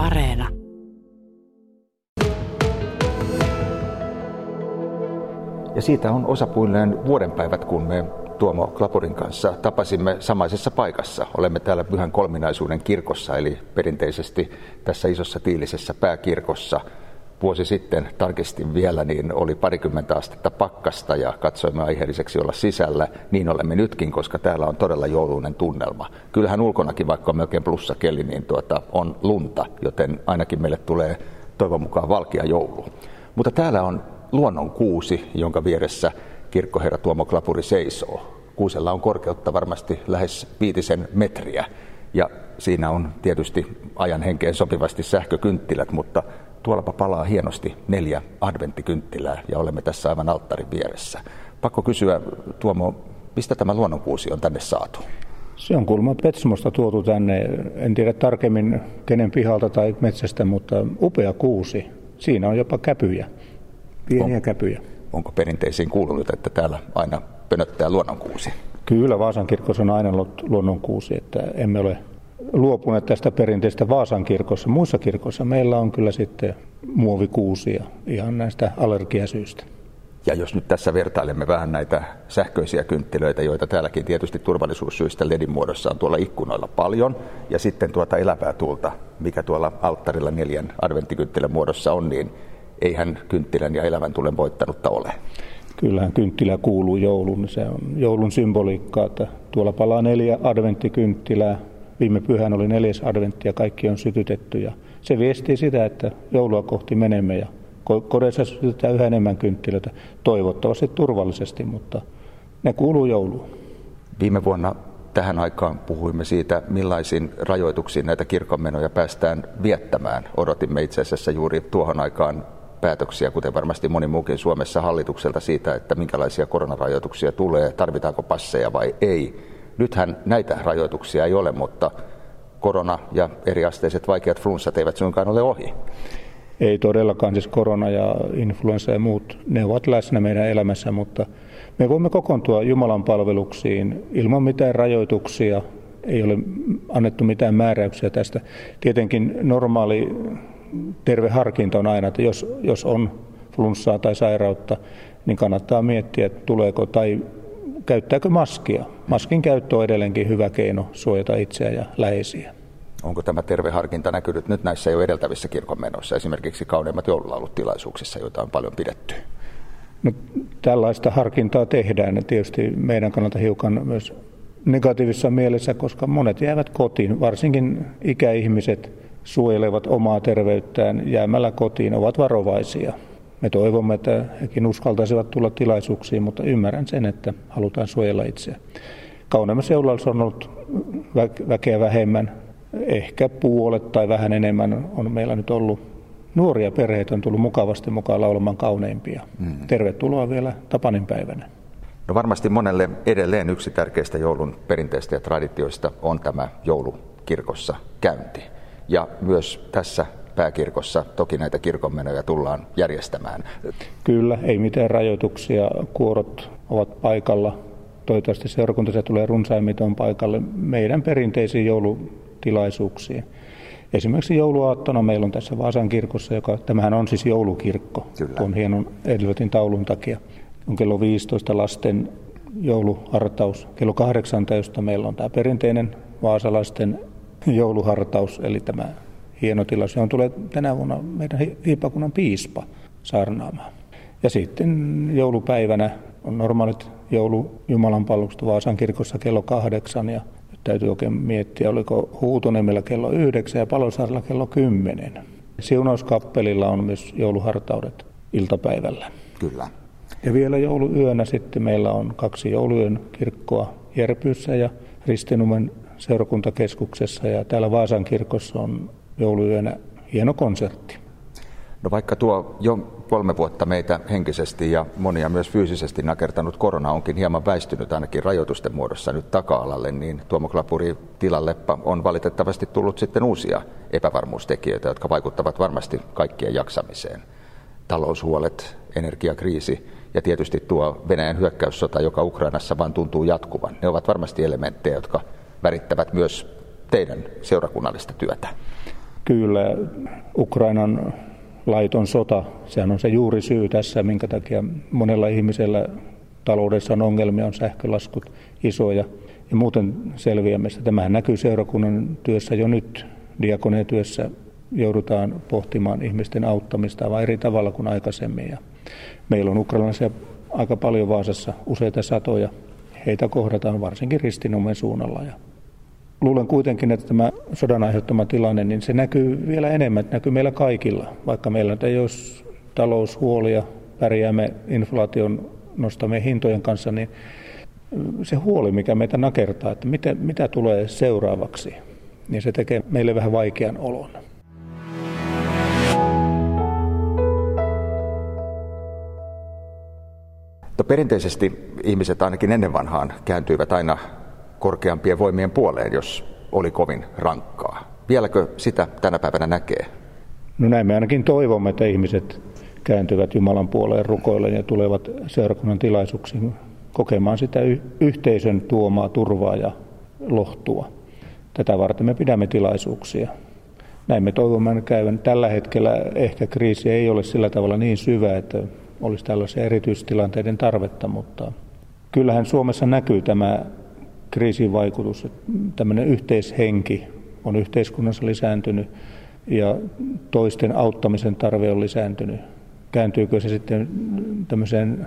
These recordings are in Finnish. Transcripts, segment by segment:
Areena. Ja siitä on osapuilleen vuodenpäivät, kun me Tuomo Klapurin kanssa tapasimme samaisessa paikassa. Olemme täällä Pyhän kolminaisuuden kirkossa, eli perinteisesti tässä isossa tiilisessä pääkirkossa. Vuosi sitten tarkistin vielä, niin oli parikymmentä astetta pakkasta ja katsoimme aiheelliseksi olla sisällä. Niin olemme nytkin, koska täällä on todella jouluinen tunnelma. Kyllähän ulkonakin, vaikka on melkein plussakeli, niin tuota, on lunta, joten ainakin meille tulee toivon mukaan valkia joulu. Mutta täällä on luonnon kuusi, jonka vieressä kirkkoherra Tuomo Klapuri seisoo. Kuusella on korkeutta varmasti lähes viitisen metriä ja siinä on tietysti ajan henkeen sopivasti sähkökynttilät, mutta tuollapa palaa hienosti neljä adventtikynttilää ja olemme tässä aivan alttarin vieressä. Pakko kysyä, Tuomo, mistä tämä luonnonkuusi on tänne saatu? Se on kuulemma Petsamosta tuotu tänne. En tiedä tarkemmin kenen pihalta tai metsästä, mutta upea kuusi. Siinä on jopa käpyjä, pieniä on, käpyjä. Onko perinteisiin kuulunut, että täällä aina pönöttää luonnonkuusi? Kyllä, Vaasan kirkossa on aina ollut luonnonkuusi, että emme ole luopuneet tästä perinteistä Vaasan kirkossa. Muissa kirkoissa meillä on kyllä sitten muovikuusia ihan näistä allergiasyistä. Ja jos nyt tässä vertailemme vähän näitä sähköisiä kynttilöitä, joita täälläkin tietysti turvallisuussyistä ledin muodossa on tuolla ikkunoilla paljon, ja sitten tuota elävää tuulta, mikä tuolla alttarilla neljän adventtikynttilän muodossa on, niin eihän kynttilän ja elävän tulen voittanutta ole. Kyllähän kynttilä kuuluu joulun. Se on joulun symboliikkaa, että tuolla palaa neljä adventtikynttilää. Viime pyhän oli neljäs adventti ja kaikki on sytytetty. Ja se viestii sitä, että joulua kohti menemme ja kodeissa sytytetään yhä enemmän kynttilöitä. Toivottavasti turvallisesti, mutta ne kuuluu jouluun. Viime vuonna tähän aikaan puhuimme siitä, millaisin rajoituksiin näitä kirkonmenoja päästään viettämään. Odotimme itse asiassa juuri tuohon aikaan päätöksiä, kuten varmasti moni muukin Suomessa hallitukselta siitä, että minkälaisia koronarajoituksia tulee, tarvitaanko passeja vai ei. Nythän näitä rajoituksia ei ole, mutta korona ja eriasteiset vaikeat flunssat eivät suinkaan ole ohi. Ei todellakaan, siis korona ja influenssa ja muut, ne ovat läsnä meidän elämässä, mutta me voimme kokoontua Jumalan palveluksiin ilman mitään rajoituksia, ei ole annettu mitään määräyksiä tästä. Tietenkin normaali terve harkinta on aina, että jos, jos on flunssaa tai sairautta, niin kannattaa miettiä, että tuleeko tai käyttääkö maskia. Maskin käyttö on edelleenkin hyvä keino suojata itseä ja läheisiä. Onko tämä terve harkinta näkynyt nyt näissä jo edeltävissä kirkonmenoissa, esimerkiksi kauneimmat joululaulut-tilaisuuksissa, joita on paljon pidetty? No, tällaista harkintaa tehdään ja tietysti meidän kannalta hiukan myös negatiivisessa mielessä, koska monet jäävät kotiin, varsinkin ikäihmiset, suojelevat omaa terveyttään jäämällä kotiin, ovat varovaisia. Me toivomme, että hekin uskaltaisivat tulla tilaisuuksiin, mutta ymmärrän sen, että halutaan suojella itseä. Kauneemmassa joululaussa on ollut väkeä vähemmän, ehkä puolet tai vähän enemmän on meillä nyt ollut. Nuoria perheitä on tullut mukavasti mukaan laulamaan kauneimpia. Mm. Tervetuloa vielä Tapanin päivänä. No varmasti monelle edelleen yksi tärkeistä joulun perinteistä ja traditioista on tämä joulukirkossa käynti ja myös tässä pääkirkossa toki näitä kirkonmenoja tullaan järjestämään. Kyllä, ei mitään rajoituksia. Kuorot ovat paikalla. Toivottavasti seurakunta se tulee runsaimmiton paikalle meidän perinteisiin joulutilaisuuksiin. Esimerkiksi jouluaattona meillä on tässä Vaasan kirkossa, joka, tämähän on siis joulukirkko, Kyllä. tuon hienon Edilötin taulun takia. On kello 15 lasten jouluhartaus. Kello 18 meillä on tämä perinteinen vaasalaisten jouluhartaus, eli tämä hieno tilaus, johon tulee tänä vuonna meidän hiipakunnan piispa saarnaamaan. Ja sitten joulupäivänä on normaalit joulu Jumalan palvelukset Vaasan kirkossa kello kahdeksan ja täytyy oikein miettiä, oliko Huutonemmellä kello yhdeksän ja Palosaarella kello kymmenen. Siunauskappelilla on myös jouluhartaudet iltapäivällä. Kyllä. Ja vielä jouluyönä sitten meillä on kaksi jouluyön kirkkoa Järpyssä ja Ristinumen seurakuntakeskuksessa ja täällä Vaasan kirkossa on jouluyönä hieno konsertti. No vaikka tuo jo kolme vuotta meitä henkisesti ja monia myös fyysisesti nakertanut korona onkin hieman väistynyt ainakin rajoitusten muodossa nyt taka-alalle, niin Tuomo Klapuri tilalleppa on valitettavasti tullut sitten uusia epävarmuustekijöitä, jotka vaikuttavat varmasti kaikkien jaksamiseen. Taloushuolet, energiakriisi ja tietysti tuo Venäjän hyökkäyssota, joka Ukrainassa vaan tuntuu jatkuvan. Ne ovat varmasti elementtejä, jotka värittävät myös teidän seurakunnallista työtä. Kyllä Ukrainan laiton sota, sehän on se juuri syy tässä, minkä takia monella ihmisellä taloudessa on ongelmia, on sähkölaskut isoja ja muuten selviämistä. Tämähän näkyy seurakunnan työssä jo nyt. Diakonetyössä joudutaan pohtimaan ihmisten auttamista aivan eri tavalla kuin aikaisemmin. Ja meillä on ukrainalaisia aika paljon Vaasassa, useita satoja. Heitä kohdataan varsinkin Ristinumen suunnalla. Ja luulen kuitenkin, että tämä sodan aiheuttama tilanne, niin se näkyy vielä enemmän, näkyy meillä kaikilla. Vaikka meillä ei olisi taloushuolia, pärjäämme inflaation nostamien hintojen kanssa, niin se huoli, mikä meitä nakertaa, että mitä, mitä tulee seuraavaksi, niin se tekee meille vähän vaikean olon. Perinteisesti ihmiset ainakin ennen vanhaan kääntyivät aina korkeampien voimien puoleen, jos oli kovin rankkaa. Vieläkö sitä tänä päivänä näkee? No näin me ainakin toivomme, että ihmiset kääntyvät Jumalan puoleen rukoilleen ja tulevat seurakunnan tilaisuuksiin kokemaan sitä yhteisön tuomaa turvaa ja lohtua. Tätä varten me pidämme tilaisuuksia. Näin me toivomme käyvän. Tällä hetkellä ehkä kriisi ei ole sillä tavalla niin syvä, että olisi tällaisia erityistilanteiden tarvetta, mutta kyllähän Suomessa näkyy tämä kriisin vaikutus, tämmöinen yhteishenki on yhteiskunnassa lisääntynyt ja toisten auttamisen tarve on lisääntynyt. Kääntyykö se sitten tämmöiseen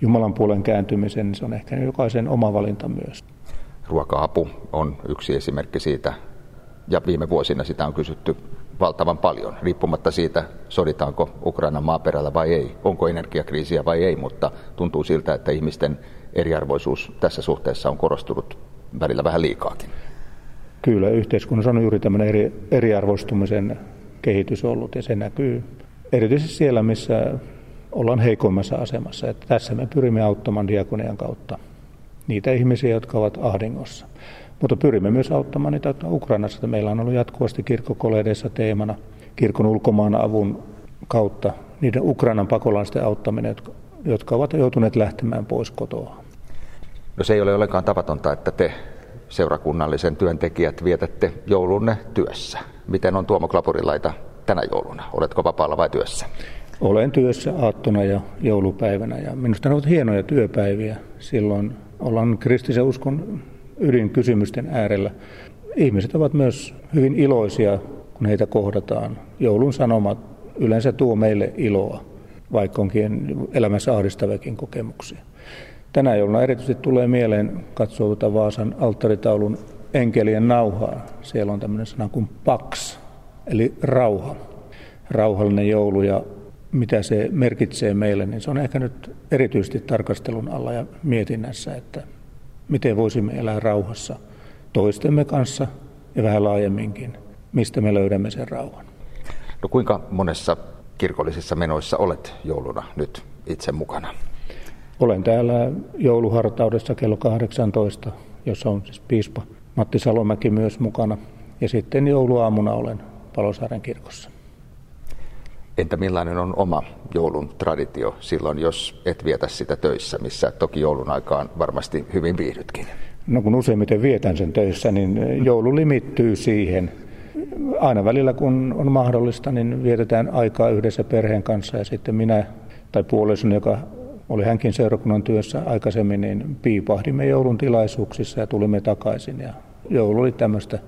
Jumalan puolen kääntymiseen, niin se on ehkä jokaisen oma valinta myös. Ruoka-apu on yksi esimerkki siitä, ja viime vuosina sitä on kysytty valtavan paljon, riippumatta siitä, soditaanko Ukrainan maaperällä vai ei, onko energiakriisiä vai ei, mutta tuntuu siltä, että ihmisten eriarvoisuus tässä suhteessa on korostunut välillä vähän liikaakin. Kyllä, yhteiskunnassa on juuri tämmöinen eri, eriarvoistumisen kehitys ollut, ja se näkyy erityisesti siellä, missä ollaan heikoimmassa asemassa. Että tässä me pyrimme auttamaan diakonian kautta niitä ihmisiä, jotka ovat ahdingossa. Mutta pyrimme myös auttamaan niitä Ukrainassa. Meillä on ollut jatkuvasti kirkkokoledeissa teemana kirkon ulkomaan avun kautta niiden Ukrainan pakolaisten auttaminen, jotka, jotka ovat joutuneet lähtemään pois kotoa. Se ei ole ollenkaan tavatonta, että te seurakunnallisen työntekijät vietätte joulunne työssä. Miten on Tuomo Klapurilaita tänä jouluna? Oletko vapaalla vai työssä? Olen työssä aattona ja joulupäivänä ja minusta ne ovat hienoja työpäiviä. Silloin ollaan kristisen uskon ydinkysymysten äärellä. Ihmiset ovat myös hyvin iloisia, kun heitä kohdataan. Joulun sanomat yleensä tuo meille iloa, vaikka onkin elämässä ahdistaviakin kokemuksia. Tänä jouluna erityisesti tulee mieleen katsoa tuota Vaasan alttaritaulun enkelien nauhaa. Siellä on tämmöinen sana kuin pax, eli rauha. Rauhallinen joulu ja mitä se merkitsee meille, niin se on ehkä nyt erityisesti tarkastelun alla ja mietinnässä, että miten voisimme elää rauhassa toistemme kanssa ja vähän laajemminkin, mistä me löydämme sen rauhan. No kuinka monessa kirkollisissa menoissa olet jouluna nyt itse mukana? Olen täällä jouluhartaudessa kello 18, jossa on siis piispa Matti Salomäki myös mukana. Ja sitten jouluaamuna olen Palosaaren kirkossa. Entä millainen on oma joulun traditio silloin, jos et vietä sitä töissä, missä toki joulun aikaan varmasti hyvin viihdytkin? No kun useimmiten vietän sen töissä, niin joulu limittyy siihen. Aina välillä kun on mahdollista, niin vietetään aikaa yhdessä perheen kanssa ja sitten minä tai puolisoni, joka oli hänkin seurakunnan työssä aikaisemmin, niin piipahdimme joulun tilaisuuksissa ja tulimme takaisin. Ja joulu oli tämmöistä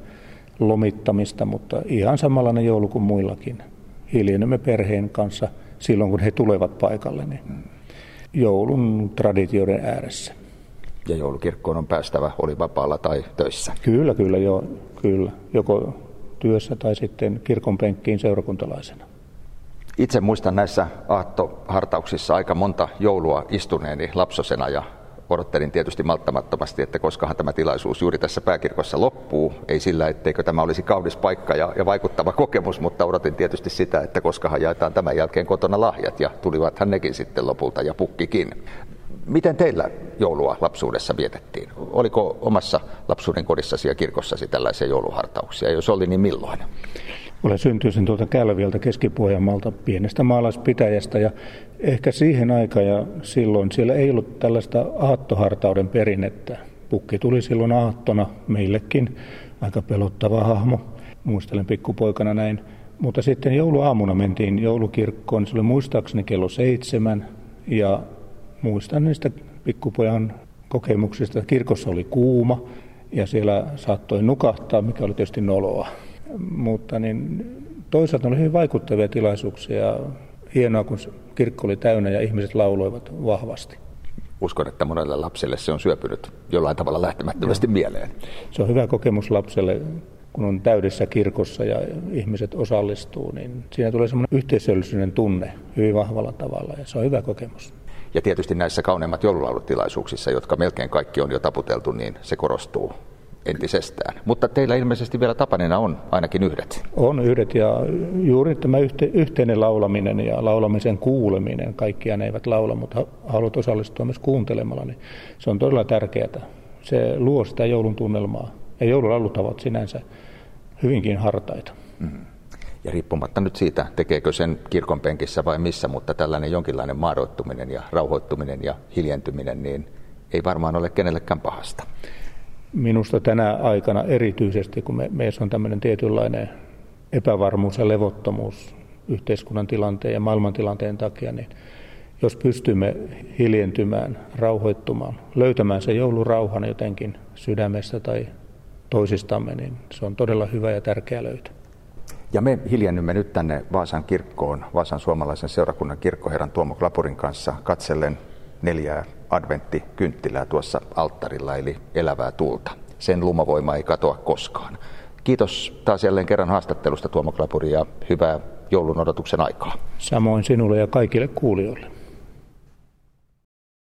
lomittamista, mutta ihan samanlainen joulu kuin muillakin hiljennymme perheen kanssa silloin, kun he tulevat paikalle, niin joulun traditioiden ääressä. Ja joulukirkkoon on päästävä, oli vapaalla tai töissä? Kyllä, kyllä, joo, kyllä. Joko työssä tai sitten kirkon penkkiin seurakuntalaisena. Itse muistan näissä aattohartauksissa aika monta joulua istuneeni lapsosena ja odottelin tietysti malttamattomasti, että koskahan tämä tilaisuus juuri tässä pääkirkossa loppuu. Ei sillä, etteikö tämä olisi kaunis paikka ja, ja vaikuttava kokemus, mutta odotin tietysti sitä, että koskahan jaetaan tämän jälkeen kotona lahjat ja tulivathan nekin sitten lopulta ja pukkikin. Miten teillä joulua lapsuudessa vietettiin? Oliko omassa lapsuuden kodissasi ja kirkossasi tällaisia jouluhartauksia? Jos oli, niin milloin? Olen syntyisin tuolta Kälviöltä keski pienestä maalaispitäjästä ja ehkä siihen aikaan ja silloin siellä ei ollut tällaista aattohartauden perinnettä. Pukki tuli silloin aattona meillekin, aika pelottava hahmo. muistelen pikkupoikana näin. Mutta sitten jouluaamuna mentiin joulukirkkoon, se oli muistaakseni kello seitsemän ja muistan niistä pikkupojan kokemuksista, kirkossa oli kuuma ja siellä saattoi nukahtaa, mikä oli tietysti noloa. Mutta niin, toisaalta oli hyvin vaikuttavia tilaisuuksia. Hienoa, kun kirkko oli täynnä ja ihmiset lauloivat vahvasti. Uskon, että monelle lapselle se on syöpynyt jollain tavalla lähtemättömästi Joo. mieleen. Se on hyvä kokemus lapselle, kun on täydessä kirkossa ja ihmiset osallistuu, niin siinä tulee semmoinen yhteisöllisyyden tunne hyvin vahvalla tavalla ja se on hyvä kokemus. Ja tietysti näissä kauneimmat joululaulutilaisuuksissa, jotka melkein kaikki on jo taputeltu, niin se korostuu entisestään. Mutta teillä ilmeisesti vielä tapanina on ainakin yhdet. On yhdet ja juuri tämä yhte, yhteinen laulaminen ja laulamisen kuuleminen, kaikkia ne eivät laula, mutta haluat osallistua myös kuuntelemalla, niin se on todella tärkeää. Se luo sitä joulun tunnelmaa ja joululaulut ovat sinänsä hyvinkin hartaita. Mm-hmm. Ja riippumatta nyt siitä, tekeekö sen kirkon penkissä vai missä, mutta tällainen jonkinlainen maadoittuminen ja rauhoittuminen ja hiljentyminen, niin ei varmaan ole kenellekään pahasta. Minusta tänä aikana erityisesti, kun me, meissä on tämmöinen tietynlainen epävarmuus ja levottomuus yhteiskunnan tilanteen ja maailmantilanteen takia, niin jos pystymme hiljentymään, rauhoittumaan, löytämään se joulurauhan jotenkin sydämessä tai toisistamme, niin se on todella hyvä ja tärkeä löytö. Ja me hiljennymme nyt tänne Vaasan kirkkoon, Vaasan suomalaisen seurakunnan kirkkoherran Tuomo Klapurin kanssa katsellen neljää adventtikynttilää tuossa alttarilla, eli elävää tulta. Sen lumavoima ei katoa koskaan. Kiitos taas jälleen kerran haastattelusta Tuomo Klapuri ja hyvää joulun odotuksen aikaa. Samoin sinulle ja kaikille kuulijoille.